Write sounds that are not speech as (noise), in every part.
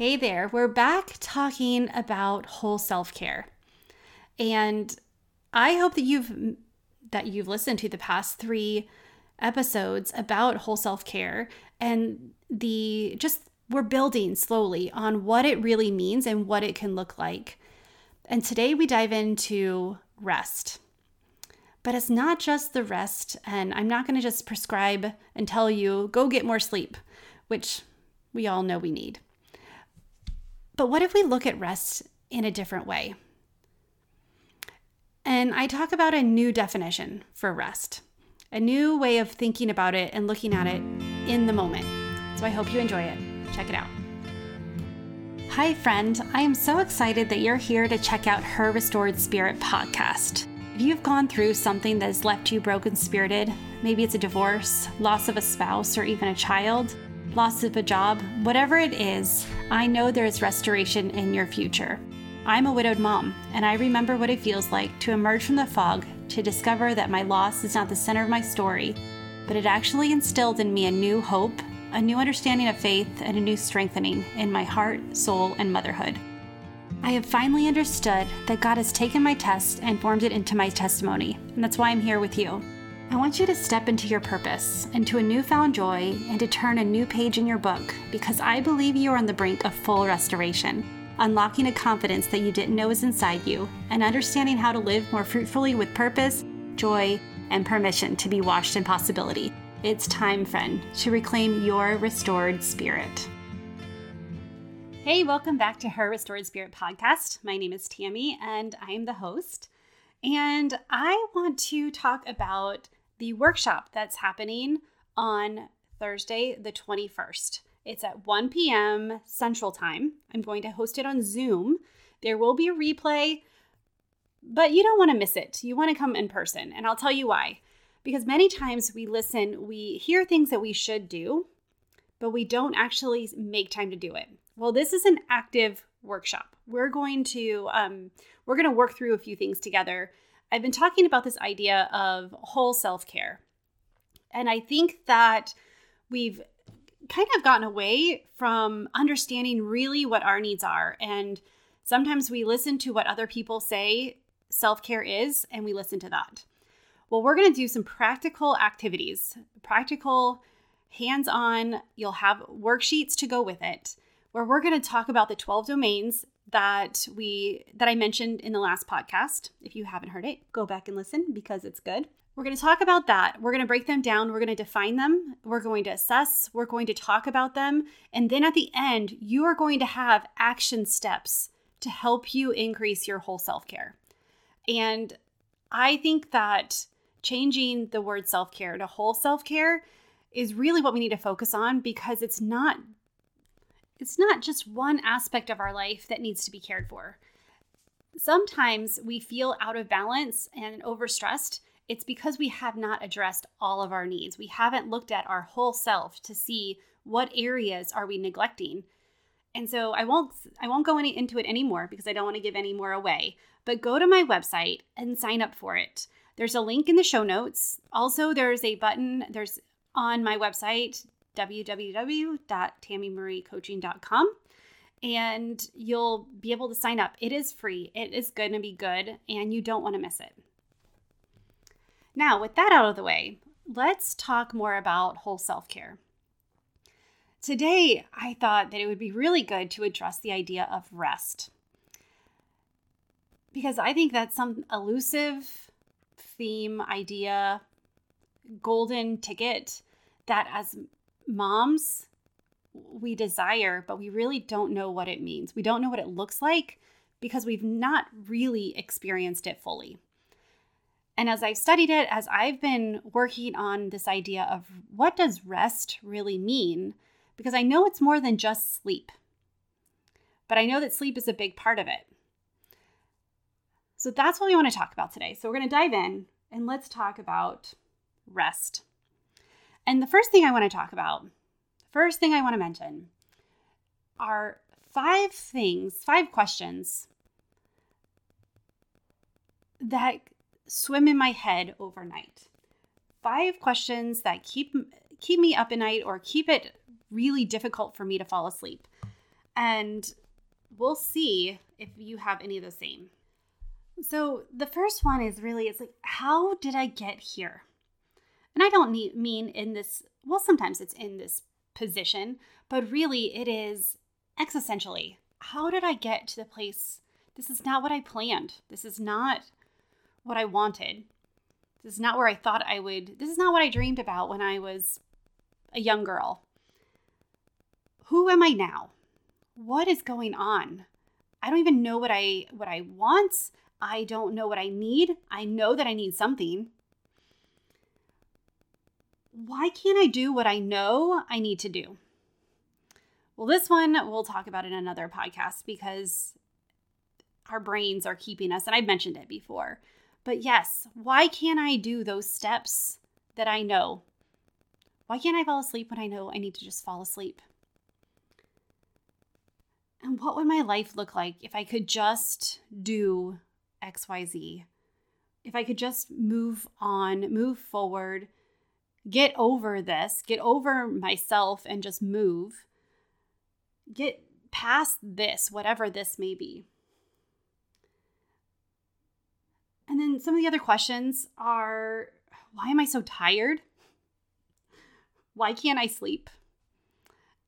Hey there, we're back talking about whole self-care. And I hope that you've that you've listened to the past 3 episodes about whole self-care and the just we're building slowly on what it really means and what it can look like. And today we dive into rest. But it's not just the rest, and I'm not going to just prescribe and tell you, go get more sleep, which we all know we need. But what if we look at rest in a different way? And I talk about a new definition for rest, a new way of thinking about it and looking at it in the moment. So I hope you enjoy it. Check it out. Hi, friend. I am so excited that you're here to check out Her Restored Spirit podcast. If you've gone through something that has left you broken spirited, maybe it's a divorce, loss of a spouse, or even a child, loss of a job, whatever it is, I know there is restoration in your future. I'm a widowed mom, and I remember what it feels like to emerge from the fog to discover that my loss is not the center of my story, but it actually instilled in me a new hope, a new understanding of faith, and a new strengthening in my heart, soul, and motherhood. I have finally understood that God has taken my test and formed it into my testimony, and that's why I'm here with you. I want you to step into your purpose, into a newfound joy, and to turn a new page in your book because I believe you are on the brink of full restoration, unlocking a confidence that you didn't know was inside you, and understanding how to live more fruitfully with purpose, joy, and permission to be washed in possibility. It's time, friend, to reclaim your restored spirit. Hey, welcome back to Her Restored Spirit podcast. My name is Tammy, and I am the host. And I want to talk about the workshop that's happening on Thursday, the 21st. It's at 1 p.m. Central Time. I'm going to host it on Zoom. There will be a replay, but you don't want to miss it. You want to come in person, and I'll tell you why. Because many times we listen, we hear things that we should do, but we don't actually make time to do it. Well, this is an active workshop. We're going to um, we're going to work through a few things together I've been talking about this idea of whole self care. And I think that we've kind of gotten away from understanding really what our needs are. And sometimes we listen to what other people say self care is, and we listen to that. Well, we're going to do some practical activities, practical, hands on. You'll have worksheets to go with it, where we're going to talk about the 12 domains that we that I mentioned in the last podcast. If you haven't heard it, go back and listen because it's good. We're going to talk about that. We're going to break them down. We're going to define them. We're going to assess. We're going to talk about them. And then at the end, you are going to have action steps to help you increase your whole self care. And I think that changing the word self care to whole self care is really what we need to focus on because it's not it's not just one aspect of our life that needs to be cared for. Sometimes we feel out of balance and overstressed. It's because we have not addressed all of our needs. We haven't looked at our whole self to see what areas are we neglecting. And so I won't I won't go any, into it anymore because I don't want to give any more away. But go to my website and sign up for it. There's a link in the show notes. Also, there's a button there's on my website www.tammymurraycoaching.com and you'll be able to sign up. It is free, it is going to be good, and you don't want to miss it. Now, with that out of the way, let's talk more about whole self care. Today, I thought that it would be really good to address the idea of rest because I think that's some elusive theme, idea, golden ticket that as moms we desire, but we really don't know what it means. We don't know what it looks like because we've not really experienced it fully. And as I've studied it, as I've been working on this idea of what does rest really mean, because I know it's more than just sleep, but I know that sleep is a big part of it. So that's what we want to talk about today. So we're going to dive in and let's talk about rest. And the first thing I want to talk about, first thing I want to mention are five things, five questions that swim in my head overnight. Five questions that keep keep me up at night or keep it really difficult for me to fall asleep. And we'll see if you have any of the same. So, the first one is really it's like, how did I get here? And I don't need, mean in this, well, sometimes it's in this position, but really it is existentially. How did I get to the place? This is not what I planned. This is not what I wanted. This is not where I thought I would. This is not what I dreamed about when I was a young girl. Who am I now? What is going on? I don't even know what I what I want. I don't know what I need. I know that I need something. Why can't I do what I know I need to do? Well, this one we'll talk about in another podcast because our brains are keeping us, and I've mentioned it before. But yes, why can't I do those steps that I know? Why can't I fall asleep when I know I need to just fall asleep? And what would my life look like if I could just do XYZ? If I could just move on, move forward, get over this, get over myself and just move, get past this, whatever this may be. And then some of the other questions are why am I so tired? Why can't I sleep?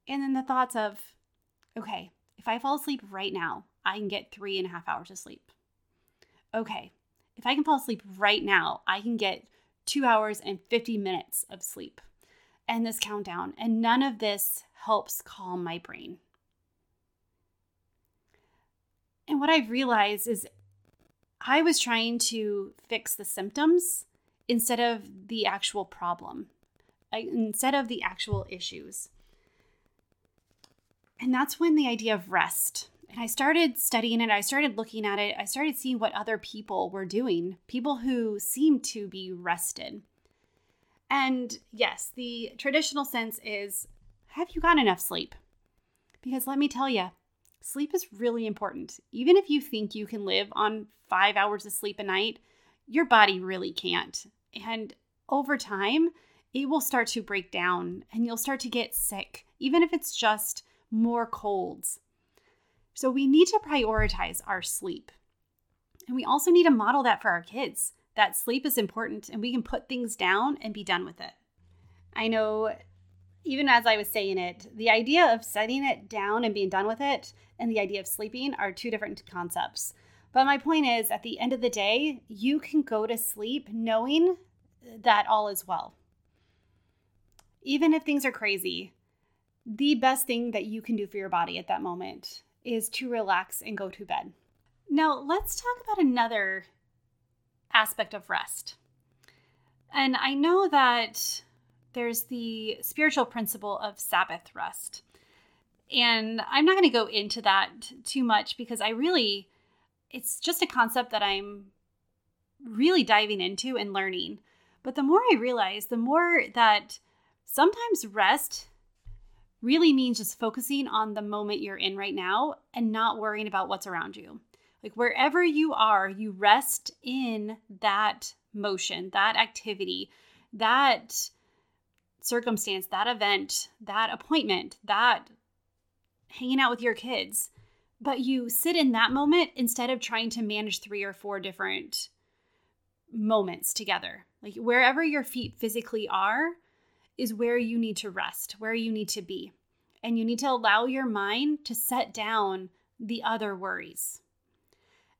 And then the thoughts of, okay, if I fall asleep right now, I can get three and a half hours of sleep okay, if I can fall asleep right now, I can get two hours and 50 minutes of sleep and this countdown. And none of this helps calm my brain. And what I've realized is I was trying to fix the symptoms instead of the actual problem, instead of the actual issues. And that's when the idea of rest and I started studying it, I started looking at it, I started seeing what other people were doing, people who seemed to be rested. And yes, the traditional sense is have you got enough sleep? Because let me tell you, sleep is really important. Even if you think you can live on five hours of sleep a night, your body really can't. And over time, it will start to break down and you'll start to get sick, even if it's just more colds. So we need to prioritize our sleep. And we also need to model that for our kids that sleep is important and we can put things down and be done with it. I know, even as I was saying it, the idea of setting it down and being done with it and the idea of sleeping are two different concepts. But my point is, at the end of the day, you can go to sleep knowing that all is well. Even if things are crazy, the best thing that you can do for your body at that moment is to relax and go to bed. Now, let's talk about another aspect of rest. And I know that there's the spiritual principle of Sabbath rest. And I'm not going to go into that too much because I really, it's just a concept that I'm really diving into and learning. But the more I realize, the more that sometimes rest really means just focusing on the moment you're in right now and not worrying about what's around you. Like wherever you are, you rest in that motion, that activity, that circumstance, that event, that appointment, that hanging out with your kids. But you sit in that moment instead of trying to manage three or four different moments together. Like wherever your feet physically are, is where you need to rest, where you need to be. And you need to allow your mind to set down the other worries.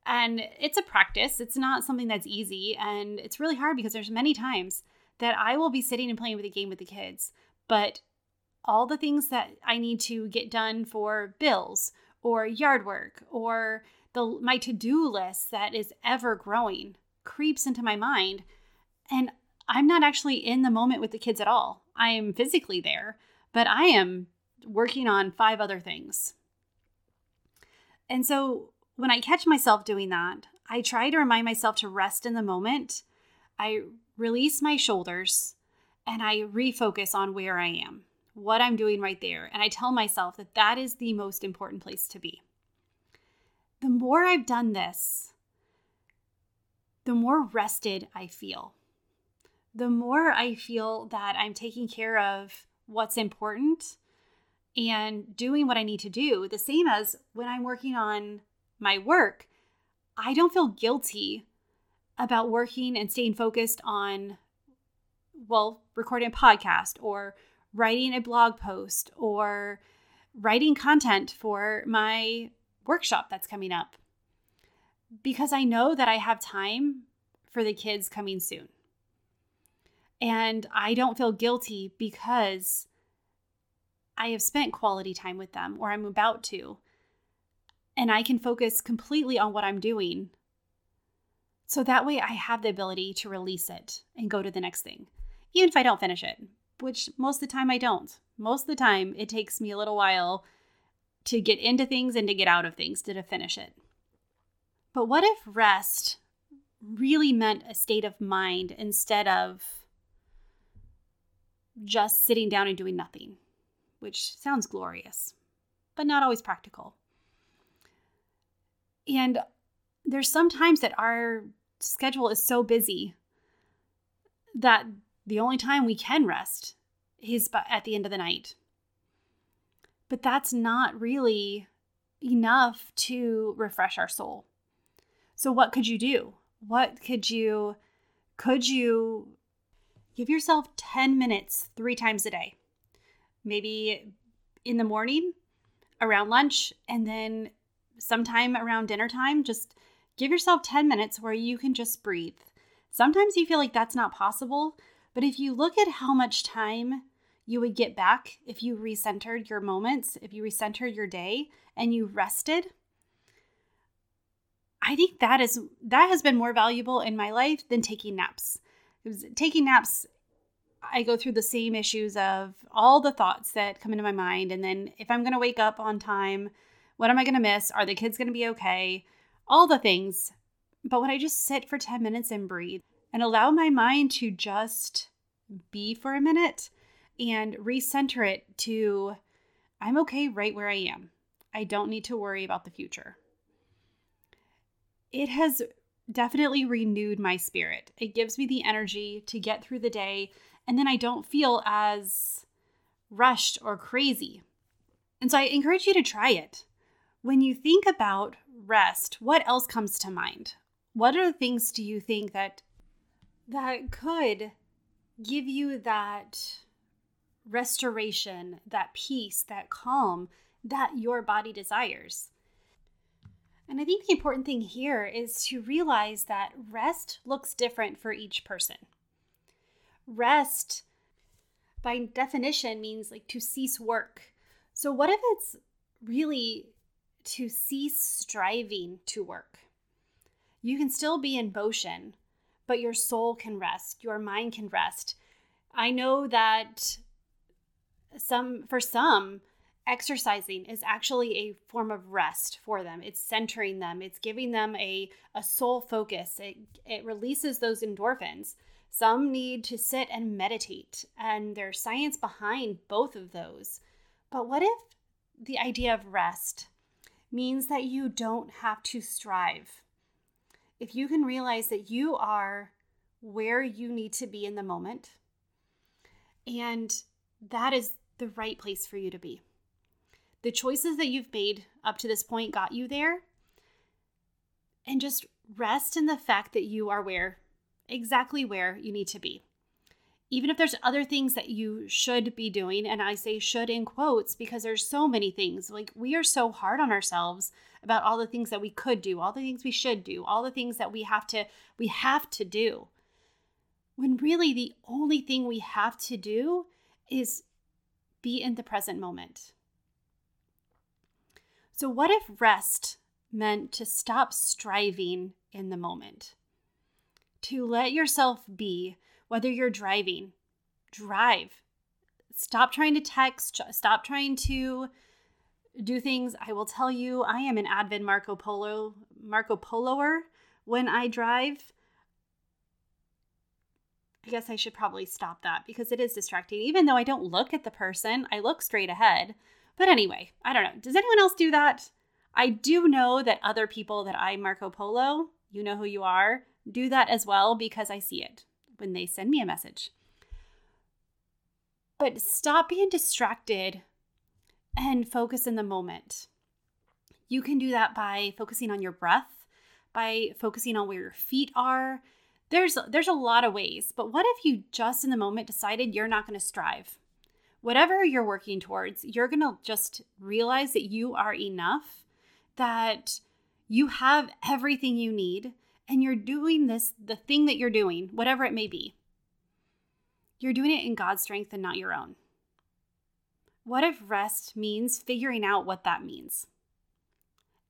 And it's a practice. It's not something that's easy and it's really hard because there's many times that I will be sitting and playing with a game with the kids, but all the things that I need to get done for bills or yard work or the my to-do list that is ever growing creeps into my mind and I'm not actually in the moment with the kids at all. I am physically there, but I am working on five other things. And so when I catch myself doing that, I try to remind myself to rest in the moment. I release my shoulders and I refocus on where I am, what I'm doing right there. And I tell myself that that is the most important place to be. The more I've done this, the more rested I feel the more I feel that I'm taking care of what's important and doing what I need to do. The same as when I'm working on my work, I don't feel guilty about working and staying focused on, well, recording a podcast or writing a blog post or writing content for my workshop that's coming up because I know that I have time for the kids coming soon. And I don't feel guilty because I have spent quality time with them or I'm about to. And I can focus completely on what I'm doing. So that way I have the ability to release it and go to the next thing, even if I don't finish it, which most of the time I don't. Most of the time it takes me a little while to get into things and to get out of things to finish it. But what if rest really meant a state of mind instead of just sitting down and doing nothing, which sounds glorious, but not always practical. And there's some times that our schedule is so busy that the only time we can rest is at the end of the night. But that's not really enough to refresh our soul. So, what could you do? What could you, could you give yourself 10 minutes three times a day? Maybe in the morning, around lunch, and then sometime around dinner time. Just give yourself 10 minutes where you can just breathe. Sometimes you feel like that's not possible, but if you look at how much time you would get back if you recentered your moments, if you recentered your day and you rested, I think that is that has been more valuable in my life than taking naps. taking naps I go through the same issues of all the thoughts that come into my mind and then if I'm going to wake up on time, what am I going to miss? Are the kids going to be okay? All the things. But when I just sit for 10 minutes and breathe and allow my mind to just be for a minute and recenter it to I'm okay right where I am. I don't need to worry about the future it has definitely renewed my spirit. It gives me the energy to get through the day, and then I don't feel as rushed or crazy. And so I encourage you to try it. When you think about rest, what else comes to mind? What other things do you think that that could give you that restoration, that peace, that calm that your body desires? And I think the important thing here is to realize that rest looks different for each person. Rest, by definition, means like to cease work. So, what if it's really to cease striving to work? You can still be in motion, but your soul can rest, your mind can rest. I know that some, for some, exercising is actually a form of rest for them. It's centering them, it's giving them a, a soul focus, it, it releases those endorphins. Some need to sit and meditate, and there's science behind both of those. But what if the idea of rest means that you don't have to strive? If you can realize that you are where you need to be in the moment, and that is the right place for you to be the choices that you've made up to this point got you there. And just rest in the fact that you are where, exactly where you need to be. Even if there's other things that you should be doing, and I say should in quotes because there's so many things. Like we are so hard on ourselves about all the things that we could do, all the things we should do, all the things that we have to we have to do. When really the only thing we have to do is be in the present moment. So, what if rest meant to stop striving in the moment? To let yourself be, whether you're driving, drive. Stop trying to text, stop trying to do things. I will tell you, I am an avid Marco Polo Marco Poloer when I drive. I guess I should probably stop that because it is distracting. Even though I don't look at the person, I look straight ahead. But anyway, I don't know. Does anyone else do that? I do know that other people that I Marco Polo, you know who you are, do that as well because I see it when they send me a message. But stop being distracted and focus in the moment. You can do that by focusing on your breath, by focusing on where your feet are. There's there's a lot of ways, but what if you just in the moment decided you're not going to strive? Whatever you're working towards, you're going to just realize that you are enough, that you have everything you need, and you're doing this the thing that you're doing, whatever it may be. You're doing it in God's strength and not your own. What if rest means figuring out what that means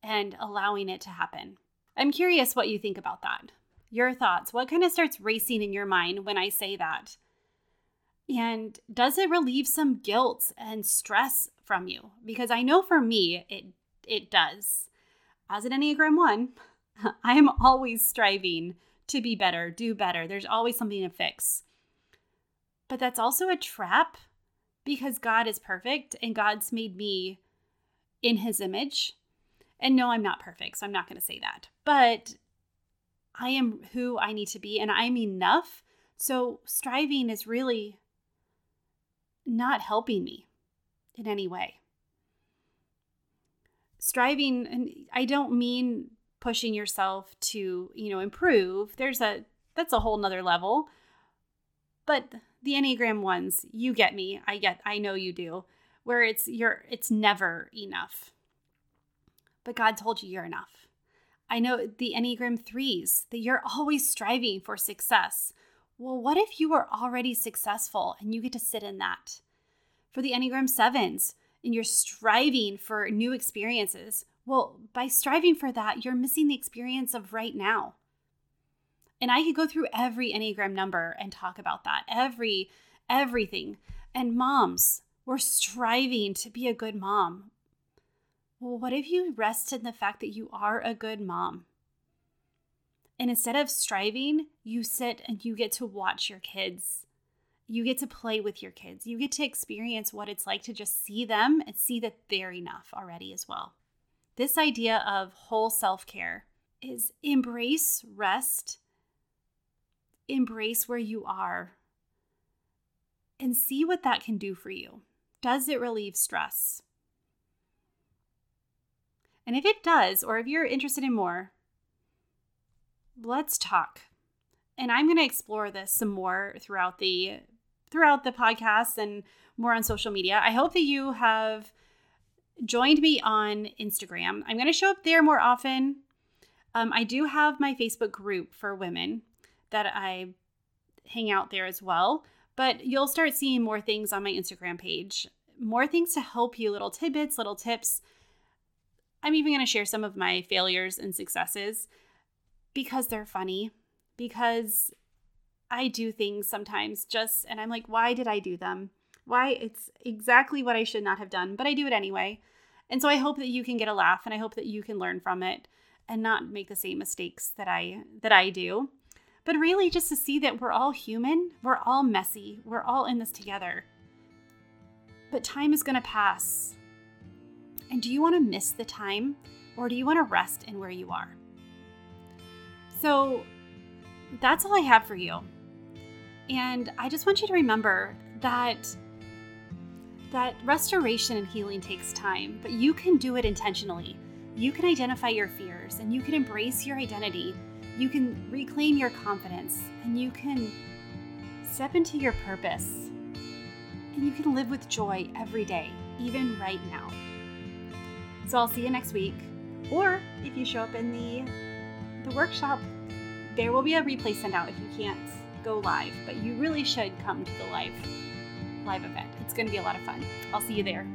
and allowing it to happen? I'm curious what you think about that. Your thoughts. What kind of starts racing in your mind when I say that? And does it relieve some guilt and stress from you? Because I know for me, it it does. As an Enneagram 1, (laughs) I am always striving to be better, do better. There's always something to fix. But that's also a trap because God is perfect and God's made me in his image. And no, I'm not perfect, so I'm not going to say that. But I am who I need to be and I'm enough. So striving is really not helping me in any way. Striving, and I don't mean pushing yourself to, you know, improve. There's a, that's a whole nother level. But the Enneagram ones, you get me. I get, I know you do, where it's, you're, it's never enough. But God told you you're enough. I know the Enneagram threes, that you're always striving for success. Well, what if you were already successful and you get to sit in that? For the Enneagram sevens, and you're striving for new experiences. Well, by striving for that, you're missing the experience of right now. And I could go through every Enneagram number and talk about that, every, everything. And moms, we're striving to be a good mom. Well, what if you rest in the fact that you are a good mom? And instead of striving, you sit and you get to watch your kids. You get to play with your kids. You get to experience what it's like to just see them and see that they're enough already as well. This idea of whole self care is embrace rest, embrace where you are, and see what that can do for you. Does it relieve stress? And if it does, or if you're interested in more, let's talk. And I'm going to explore this some more throughout the throughout the podcast and more on social media. I hope that you have joined me on Instagram. I'm going to show up there more often. Um, I do have my Facebook group for women that I hang out there as well, but you'll start seeing more things on my Instagram page, more things to help you, little tidbits, little tips. I'm even going to share some of my failures and successes because they're funny, because I do things sometimes just, and I'm like, why did I do them? Why? It's exactly what I should not have done, but I do it anyway. And so I hope that you can get a laugh and I hope that you can learn from it and not make the same mistakes that I that I do. But really just to see that we're all human, we're all messy, we're all in this together. But time is going to pass. And do you want to miss the time or do you want to rest in where you are? So that's all I have for you. And I just want you to remember that that restoration and healing takes time, but you can do it intentionally. You can identify your fears and you can embrace your identity. You can reclaim your confidence and you can step into your purpose. And you can live with joy every day, even right now. So I'll see you next week. Or if you show up in the the workshop, there will be a replay sent out if you can't go live, but you really should come to the live live event. It's going to be a lot of fun. I'll see you there.